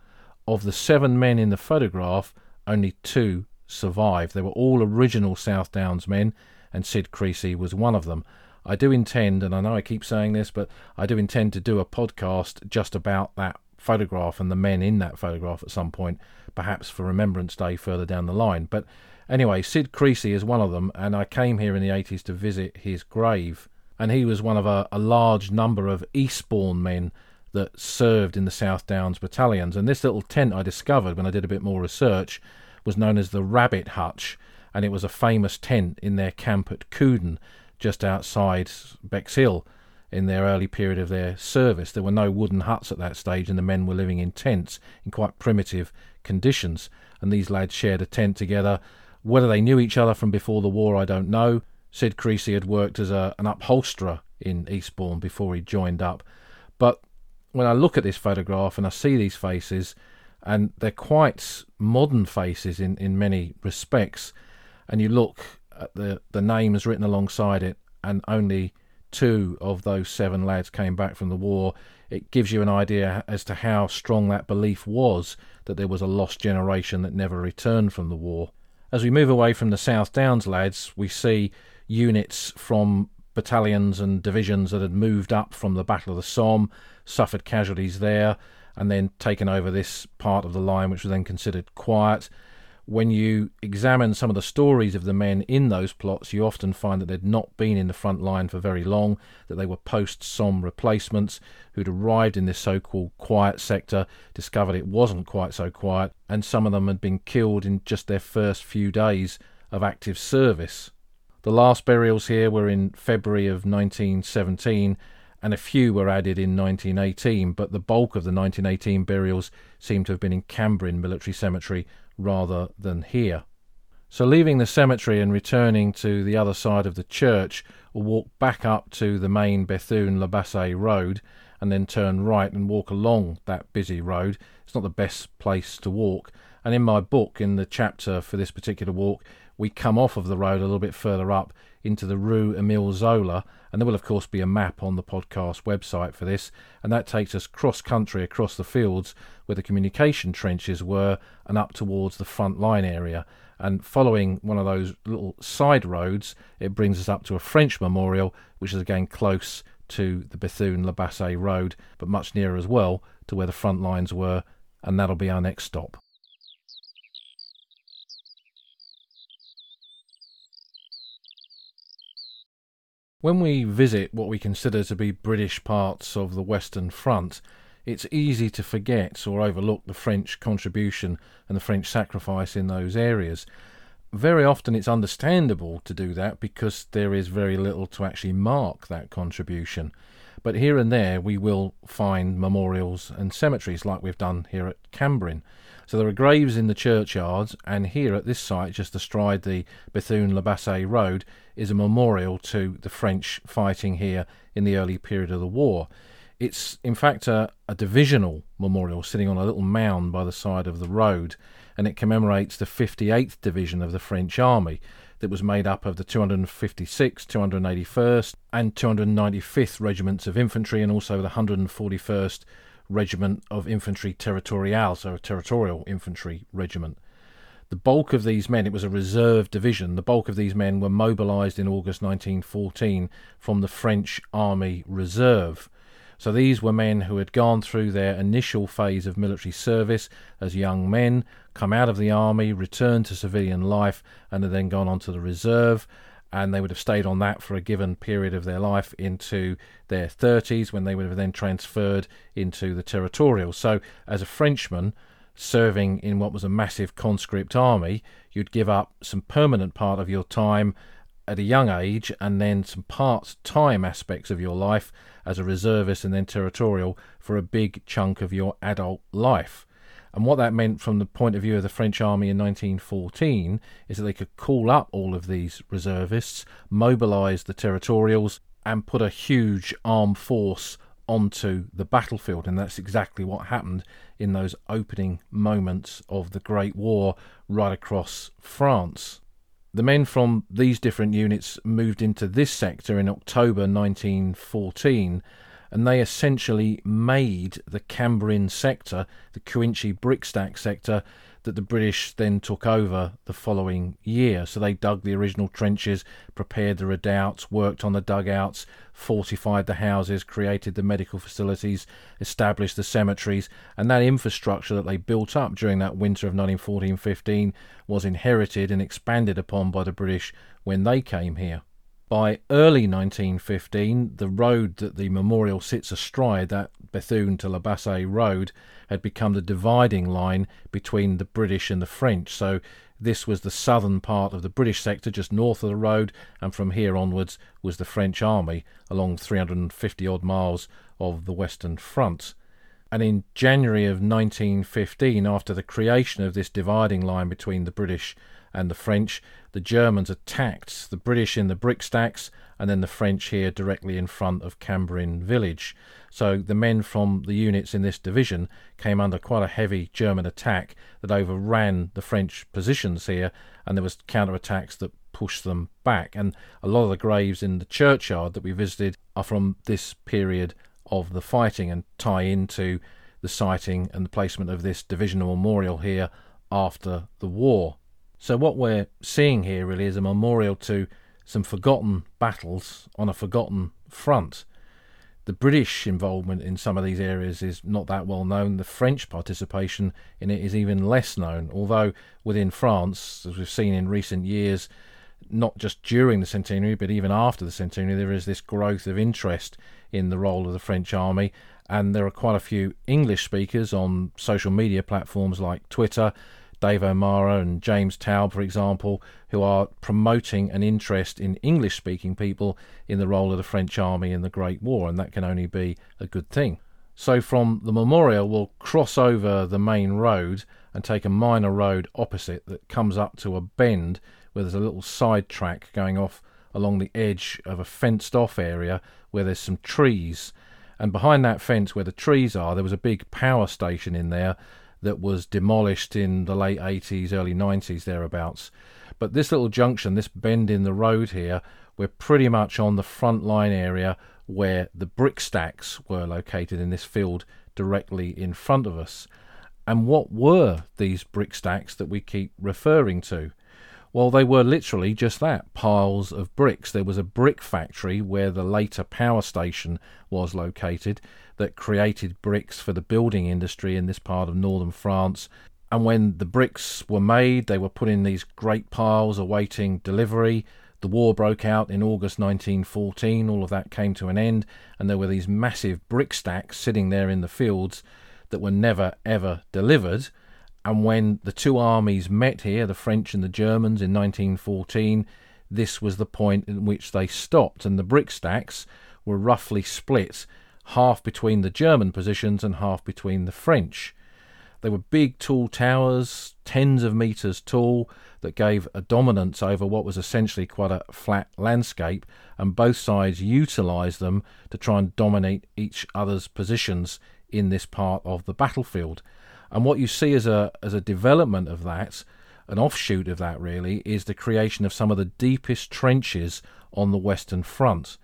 Of the seven men in the photograph, only two survived. They were all original South Downs men, and Sid Creasy was one of them. I do intend, and I know I keep saying this, but I do intend to do a podcast just about that photograph and the men in that photograph at some point, perhaps for Remembrance Day further down the line. But anyway, Sid Creasy is one of them, and I came here in the 80s to visit his grave. and he was one of a, a large number of Eastbourne men that served in the South Downs battalions. And this little tent I discovered when I did a bit more research was known as the Rabbit Hutch, and it was a famous tent in their camp at Cooden, just outside Bexhill. In their early period of their service, there were no wooden huts at that stage, and the men were living in tents in quite primitive conditions. And these lads shared a tent together. Whether they knew each other from before the war, I don't know. Sid Creasy had worked as a, an upholsterer in Eastbourne before he joined up. But when I look at this photograph and I see these faces, and they're quite modern faces in, in many respects, and you look at the, the names written alongside it, and only two of those seven lads came back from the war, it gives you an idea as to how strong that belief was that there was a lost generation that never returned from the war. As we move away from the South Downs lads, we see units from battalions and divisions that had moved up from the Battle of the Somme, suffered casualties there, and then taken over this part of the line, which was then considered quiet. When you examine some of the stories of the men in those plots, you often find that they'd not been in the front line for very long, that they were post Somme replacements who'd arrived in this so called quiet sector, discovered it wasn't quite so quiet, and some of them had been killed in just their first few days of active service. The last burials here were in February of 1917 and a few were added in 1918, but the bulk of the 1918 burials seem to have been in Cambrin Military Cemetery rather than here. So, leaving the cemetery and returning to the other side of the church, we'll walk back up to the main Bethune La Bassée road and then turn right and walk along that busy road. It's not the best place to walk. And in my book, in the chapter for this particular walk, we come off of the road a little bit further up into the Rue Emile Zola, and there will, of course, be a map on the podcast website for this, and that takes us cross country across the fields where the communication trenches were and up towards the front line area. And following one of those little side roads, it brings us up to a French memorial, which is again close to the Bethune La Bassée road, but much nearer as well to where the front lines were, and that'll be our next stop. When we visit what we consider to be British parts of the Western Front, it's easy to forget or overlook the French contribution and the French sacrifice in those areas. Very often it's understandable to do that because there is very little to actually mark that contribution. But here and there we will find memorials and cemeteries like we've done here at Cambrin. So there are graves in the churchyards, and here at this site, just astride the Bethune La Bassée road, is a memorial to the French fighting here in the early period of the war. It's in fact a, a divisional memorial sitting on a little mound by the side of the road, and it commemorates the 58th Division of the French Army that was made up of the 256th, 281st, and 295th Regiments of Infantry, and also the 141st Regiment of Infantry Territorial, so a territorial infantry regiment. The bulk of these men, it was a reserve division, the bulk of these men were mobilised in August 1914 from the French Army Reserve. So these were men who had gone through their initial phase of military service as young men, come out of the army, returned to civilian life, and had then gone on to the reserve and they would have stayed on that for a given period of their life into their 30s when they would have then transferred into the territorial. So, as a Frenchman serving in what was a massive conscript army, you'd give up some permanent part of your time at a young age and then some part time aspects of your life as a reservist and then territorial for a big chunk of your adult life. And what that meant from the point of view of the French army in 1914 is that they could call up all of these reservists, mobilise the territorials, and put a huge armed force onto the battlefield. And that's exactly what happened in those opening moments of the Great War right across France. The men from these different units moved into this sector in October 1914 and they essentially made the Cambrin sector, the Cuinchy brickstack sector, that the British then took over the following year. So they dug the original trenches, prepared the redoubts, worked on the dugouts, fortified the houses, created the medical facilities, established the cemeteries, and that infrastructure that they built up during that winter of 1914 15 was inherited and expanded upon by the British when they came here. By early 1915, the road that the memorial sits astride, that Bethune to La Bassée road, had become the dividing line between the British and the French. So this was the southern part of the British sector, just north of the road, and from here onwards was the French army along 350 odd miles of the Western Front. And in January of 1915, after the creation of this dividing line between the British and the French, the Germans attacked the British in the brick stacks and then the French here directly in front of Cambrin village. So the men from the units in this division came under quite a heavy German attack that overran the French positions here, and there was counterattacks that pushed them back. And a lot of the graves in the churchyard that we visited are from this period of the fighting and tie into the sighting and the placement of this divisional memorial here after the war. So, what we're seeing here really is a memorial to some forgotten battles on a forgotten front. The British involvement in some of these areas is not that well known. The French participation in it is even less known, although within France, as we've seen in recent years, not just during the centenary, but even after the centenary, there is this growth of interest in the role of the French army. And there are quite a few English speakers on social media platforms like Twitter, Dave O'Mara and James Taub, for example, who are promoting an interest in English speaking people in the role of the French army in the Great War, and that can only be a good thing. So, from the memorial, we'll cross over the main road and take a minor road opposite that comes up to a bend where there's a little side track going off along the edge of a fenced off area where there's some trees. And behind that fence where the trees are, there was a big power station in there that was demolished in the late 80s, early 90s, thereabouts. But this little junction, this bend in the road here, we're pretty much on the front line area where the brick stacks were located in this field directly in front of us. And what were these brick stacks that we keep referring to? Well, they were literally just that piles of bricks. There was a brick factory where the later power station was located that created bricks for the building industry in this part of northern France. And when the bricks were made, they were put in these great piles awaiting delivery. The war broke out in August 1914. All of that came to an end, and there were these massive brick stacks sitting there in the fields that were never ever delivered. And when the two armies met here, the French and the Germans, in 1914, this was the point in which they stopped, and the brick stacks were roughly split half between the German positions and half between the French. They were big, tall towers, tens of metres tall, that gave a dominance over what was essentially quite a flat landscape, and both sides utilised them to try and dominate each other's positions in this part of the battlefield. And what you see as a as a development of that, an offshoot of that really, is the creation of some of the deepest trenches on the Western Front.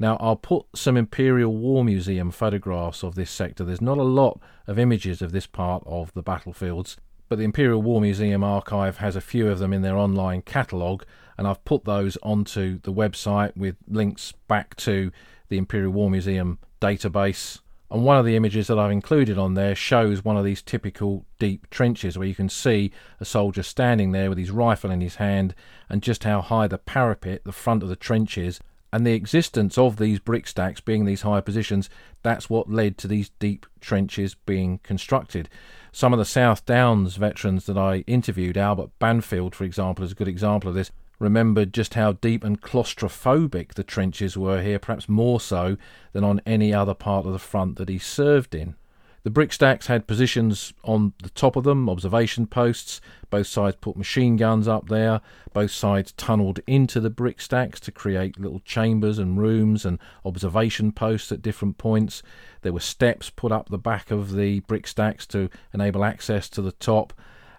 Now, I'll put some Imperial War Museum photographs of this sector. There's not a lot of images of this part of the battlefields, but the Imperial War Museum archive has a few of them in their online catalogue, and I've put those onto the website with links back to the Imperial War Museum database and one of the images that I've included on there shows one of these typical deep trenches where you can see a soldier standing there with his rifle in his hand and just how high the parapet, the front of the trench is. And the existence of these brick stacks being these high positions, that's what led to these deep trenches being constructed. Some of the South Downs veterans that I interviewed, Albert Banfield, for example, is a good example of this, remembered just how deep and claustrophobic the trenches were here, perhaps more so than on any other part of the front that he served in. The brick stacks had positions on the top of them, observation posts. Both sides put machine guns up there. Both sides tunnelled into the brick stacks to create little chambers and rooms and observation posts at different points. There were steps put up the back of the brick stacks to enable access to the top.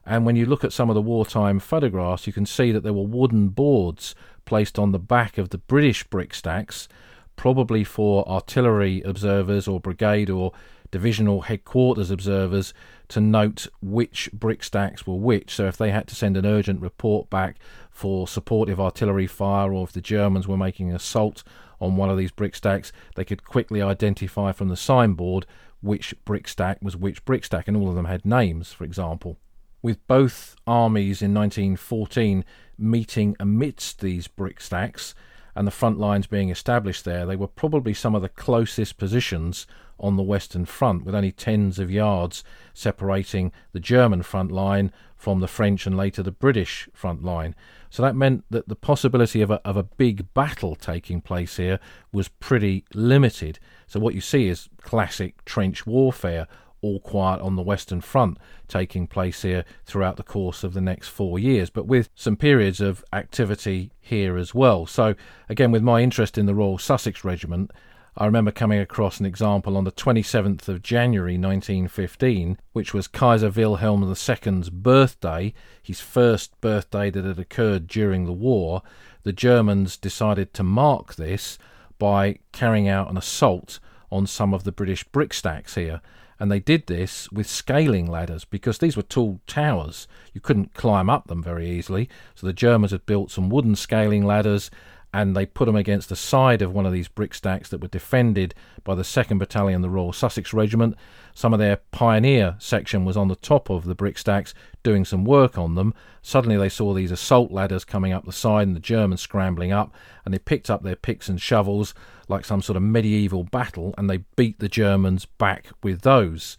And when you look at some of the wartime photographs, you can see that there were wooden boards placed on the back of the British brick stacks, probably for artillery observers or brigade or divisional headquarters observers to note which brick stacks were which. So if they had to send an urgent report back for supportive artillery fire or if the Germans were making an assault on one of these brick stacks, they could quickly identify from the signboard which brick stack was which brick stack, and all of them had names, for example with both armies in 1914 meeting amidst these brick stacks. and the front lines being established there, they were probably some of the closest positions on the Western Front, with only tens of yards separating the German front line from the French and later the British front line. So that meant that the possibility of a, of a big battle taking place here was pretty limited. So what you see is classic trench warfare, all quiet on the Western Front, taking place here throughout the course of the next four years, but with some periods of activity here as well. So, again, with my interest in the Royal Sussex Regiment, I remember coming across an example on the 27th of January 1915, which was Kaiser Wilhelm II's birthday, his first birthday that had occurred during the war. The Germans decided to mark this by carrying out an assault on some of the British brick stacks here. And they did this with scaling ladders because these were tall towers. You couldn't climb up them very easily. So the Germans had built some wooden scaling ladders and they put them against the side of one of these brick stacks that were defended by the 2nd Battalion, the Royal Sussex Regiment. Some of their pioneer section was on the top of the brick stacks doing some work on them. Suddenly they saw these assault ladders coming up the side and the Germans scrambling up, and they picked up their picks and shovels like some sort of medieval battle and they beat the Germans back with those.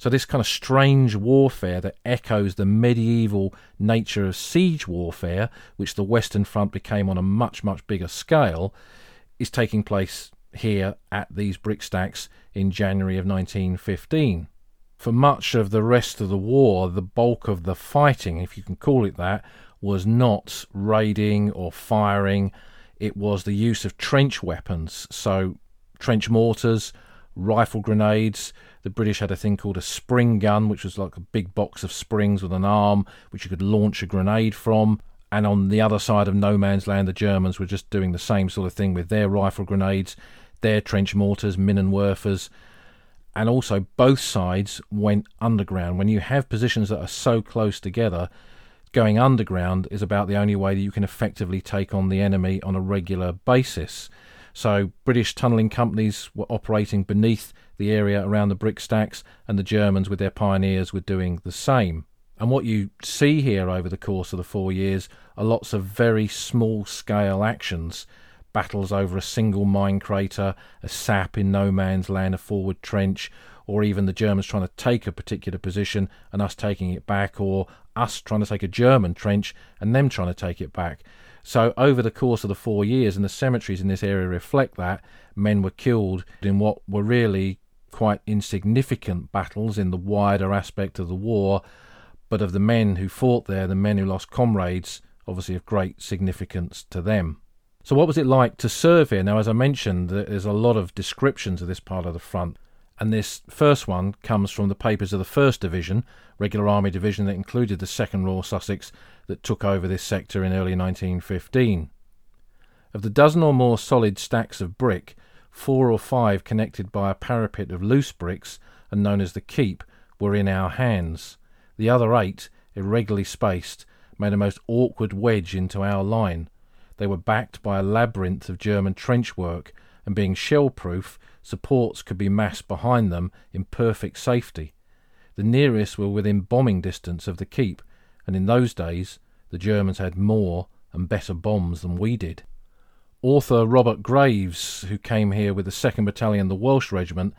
So, this kind of strange warfare that echoes the medieval nature of siege warfare, which the Western Front became on a much, much bigger scale, is taking place here at these brick stacks in January of 1915. For much of the rest of the war, the bulk of the fighting, if you can call it that, was not raiding or firing. It was the use of trench weapons, so trench mortars, rifle grenades, the British had a thing called a spring gun, which was like a big box of springs with an arm, which you could launch a grenade from. And on the other side of no man's land, the Germans were just doing the same sort of thing with their rifle grenades, their trench mortars, Minenwerfers. And also, both sides went underground. When you have positions that are so close together, going underground is about the only way that you can effectively take on the enemy on a regular basis. So, British tunnelling companies were operating beneath the area around the brick stacks, and the Germans with their pioneers were doing the same. And what you see here over the course of the four years are lots of very small scale actions battles over a single mine crater, a sap in no man's land, a forward trench, or even the Germans trying to take a particular position and us taking it back, or us trying to take a German trench and them trying to take it back. So, over the course of the four years, and the cemeteries in this area reflect that, men were killed in what were really quite insignificant battles in the wider aspect of the war, but of the men who fought there, the men who lost comrades, obviously of great significance to them. So, what was it like to serve here? Now, as I mentioned, there's a lot of descriptions of this part of the front, and this first one comes from the papers of the 1st Division, regular army division that included the 2nd Royal Sussex that took over this sector in early 1915. Of the dozen or more solid stacks of brick, four or five connected by a parapet of loose bricks and known as the keep were in our hands. The other eight, irregularly spaced, made a most awkward wedge into our line. They were backed by a labyrinth of German trench work, and being shell proof, supports could be massed behind them in perfect safety. The nearest were within bombing distance of the keep, and in those days the Germans had more and better bombs than we did. Author Robert Graves, who came here with the 2nd Battalion, the Welsh Regiment,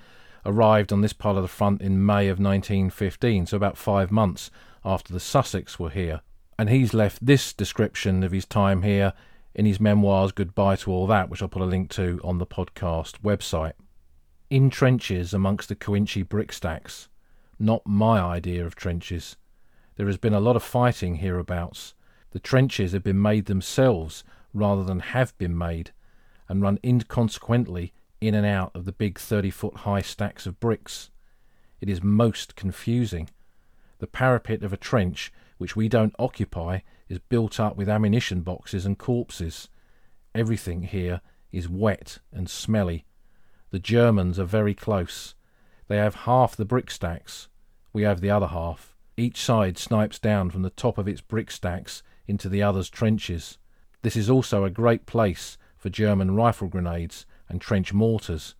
arrived on this part of the front in May of 1915, so about five months after the Sussex were here. And he's left this description of his time here in his memoirs, Goodbye to All That, which I'll put a link to on the podcast website. In trenches amongst the Cuinchy brick stacks. Not my idea of trenches. There has been a lot of fighting hereabouts. The trenches have been made themselves rather than have been made, and run inconsequently in and out of the big 30 foot high stacks of bricks. It is most confusing. The parapet of a trench, which we don't occupy, is built up with ammunition boxes and corpses. Everything here is wet and smelly. The Germans are very close. They have half the brick stacks. We have the other half. Each side snipes down from the top of its brick stacks into the other's trenches. This is also a great place for German rifle grenades and trench mortars.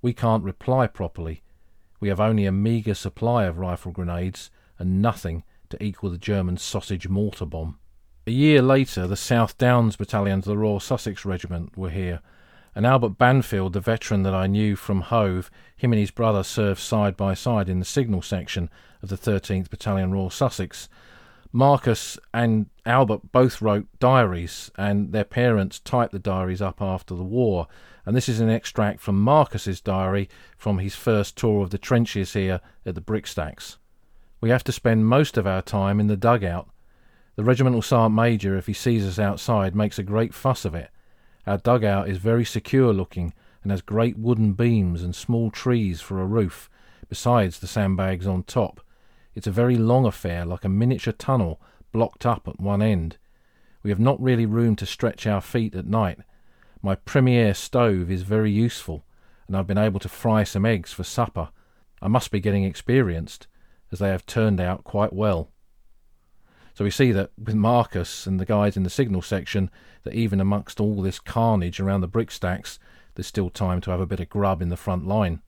We can't reply properly. We have only a meagre supply of rifle grenades and nothing to equal the German sausage mortar bomb. A year later, the South Downs battalions of the Royal Sussex Regiment were here, and Albert Banfield, the veteran that I knew from Hove, him and his brother served side by side in the signal section of the 13th Battalion Royal Sussex. Marcus and Albert both wrote diaries, and their parents typed the diaries up after the war. And this is an extract from Marcus's diary from his first tour of the trenches here at the Brickstacks. We have to spend most of our time in the dugout. The regimental sergeant major, if he sees us outside, makes a great fuss of it. Our dugout is very secure looking and has great wooden beams and small trees for a roof, besides the sandbags on top. It's a very long affair, like a miniature tunnel, blocked up at one end. We have not really room to stretch our feet at night. My Premier stove is very useful, and I've been able to fry some eggs for supper. I must be getting experienced, as they have turned out quite well. So we see that with Marcus and the guys in the signal section, that even amongst all this carnage around the brick stacks, there's still time to have a bit of grub in the front line.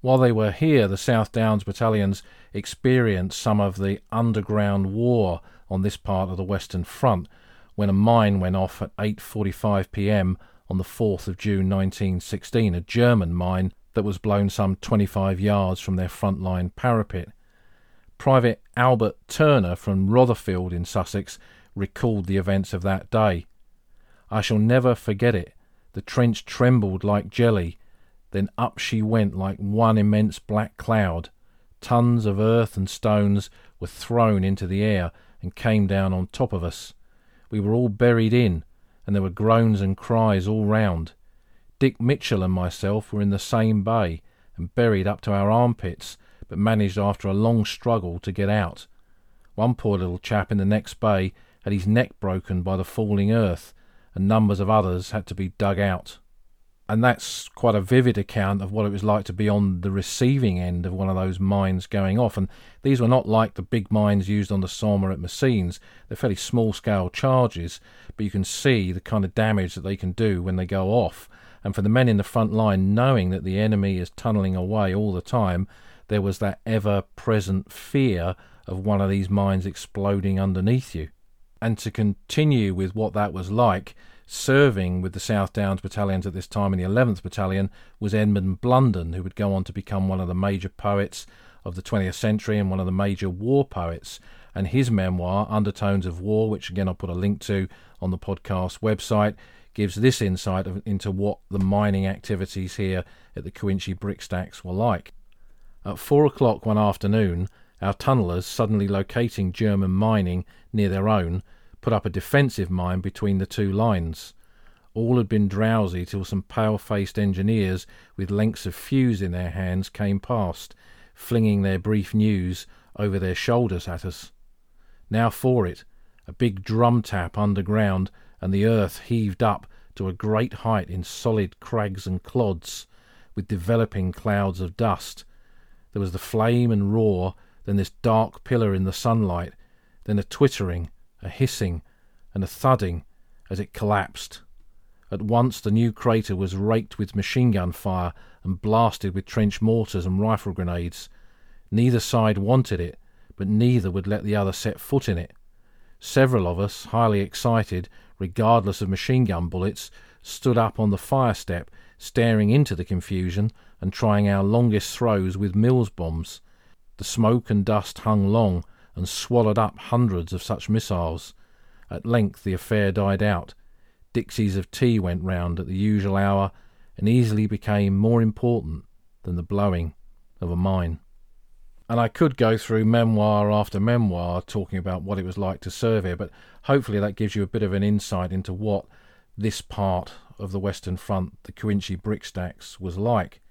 While they were here, the South Downs battalions experienced some of the underground war on this part of the Western Front when a mine went off at 8:45 p.m. on the 4th of June 1916, a German mine that was blown some 25 yards from their front line parapet. Private Albert Turner from Rotherfield in Sussex recalled the events of that day. I shall never forget it. The trench trembled like jelly then up she went like one immense black cloud. Tons of earth and stones were thrown into the air and came down on top of us. We were all buried in, and there were groans and cries all round. Dick Mitchell and myself were in the same bay, and buried up to our armpits, but managed after a long struggle to get out. One poor little chap in the next bay had his neck broken by the falling earth, and numbers of others had to be dug out and that's quite a vivid account of what it was like to be on the receiving end of one of those mines going off. And these were not like the big mines used on the Somme at Messines. They're fairly small scale charges, but you can see the kind of damage that they can do when they go off. And for the men in the front line, knowing that the enemy is tunnelling away all the time, there was that ever present fear of one of these mines exploding underneath you. And to continue with what that was like, serving with the South Downs battalions at this time in the 11th Battalion was Edmund Blunden, who would go on to become one of the major poets of the 20th century and one of the major war poets. And his memoir, Undertones of War, which again I'll put a link to on the podcast website, gives this insight into what the mining activities here at the Cuinchy Brickstacks were like. At four o'clock one afternoon, our tunnellers, suddenly locating German mining near their own, put up a defensive mine between the two lines. All had been drowsy till some pale faced engineers with lengths of fuse in their hands came past, flinging their brief news over their shoulders at us. Now for it, a big drum tap underground, and the earth heaved up to a great height in solid crags and clods, with developing clouds of dust. There was the flame and roar, then this dark pillar in the sunlight, then a twittering, a hissing, and a thudding as it collapsed. At once the new crater was raked with machine gun fire and blasted with trench mortars and rifle grenades. Neither side wanted it, but neither would let the other set foot in it. Several of us, highly excited, regardless of machine gun bullets, stood up on the fire step, staring into the confusion and trying our longest throws with Mills bombs. The smoke and dust hung long, and swallowed up hundreds of such missiles. At length the affair died out. Dixies of tea went round at the usual hour, and easily became more important than the blowing of a mine. And I could go through memoir after memoir talking about what it was like to serve here, but hopefully that gives you a bit of an insight into what this part of the Western Front, the Cuinchy Brickstacks, was like.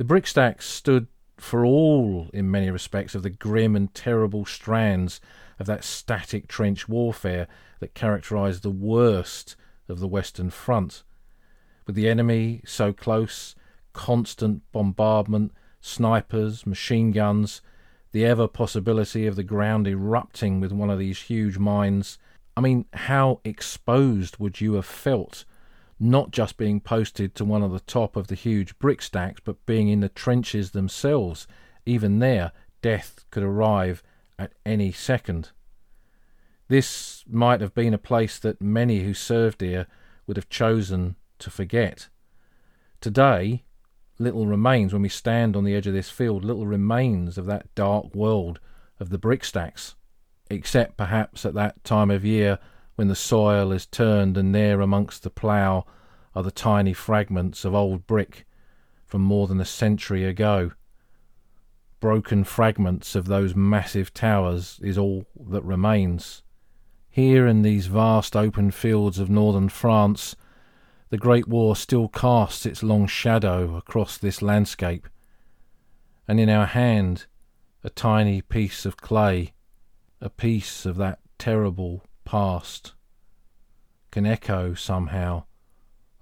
The Brickstacks stood for all, in many respects, of the grim and terrible strands of that static trench warfare that characterised the worst of the Western Front. With the enemy so close, constant bombardment, snipers, machine guns, the ever possibility of the ground erupting with one of these huge mines. I mean, how exposed would you have felt not just being posted to one of the top of the huge brick stacks, but being in the trenches themselves. Even there, death could arrive at any second. This might have been a place that many who served here would have chosen to forget. Today, little remains when we stand on the edge of this field, little remains of that dark world of the brick stacks, except perhaps at that time of year when the soil is turned and there amongst the plough are the tiny fragments of old brick from more than a century ago. Broken fragments of those massive towers is all that remains. Here in these vast open fields of northern France, the Great War still casts its long shadow across this landscape, and in our hand a tiny piece of clay, a piece of that terrible past, can echo somehow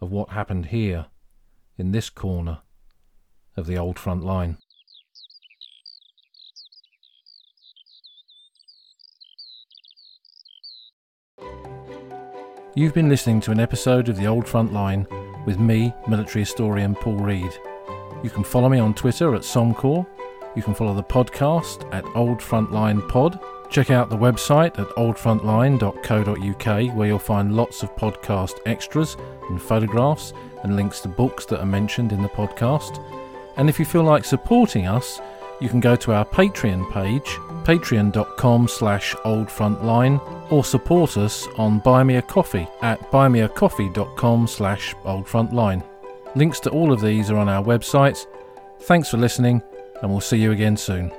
of what happened here in this corner of the old front line. You've been listening to an episode of The Old Front Line with me, military historian Paul Reed. You can follow me on Twitter at Sommecourt. You can follow the podcast at Old Frontline Pod. Check out the website at oldfrontline.co.uk where you'll find lots of podcast extras and photographs and links to books that are mentioned in the podcast. And if you feel like supporting us, you can go to our Patreon page, patreon.com slash oldfrontline, or support us on Buy Me a Coffee at buymeacoffee.com slash oldfrontline. Links to all of these are on our website. Thanks for listening, and we'll see you again soon.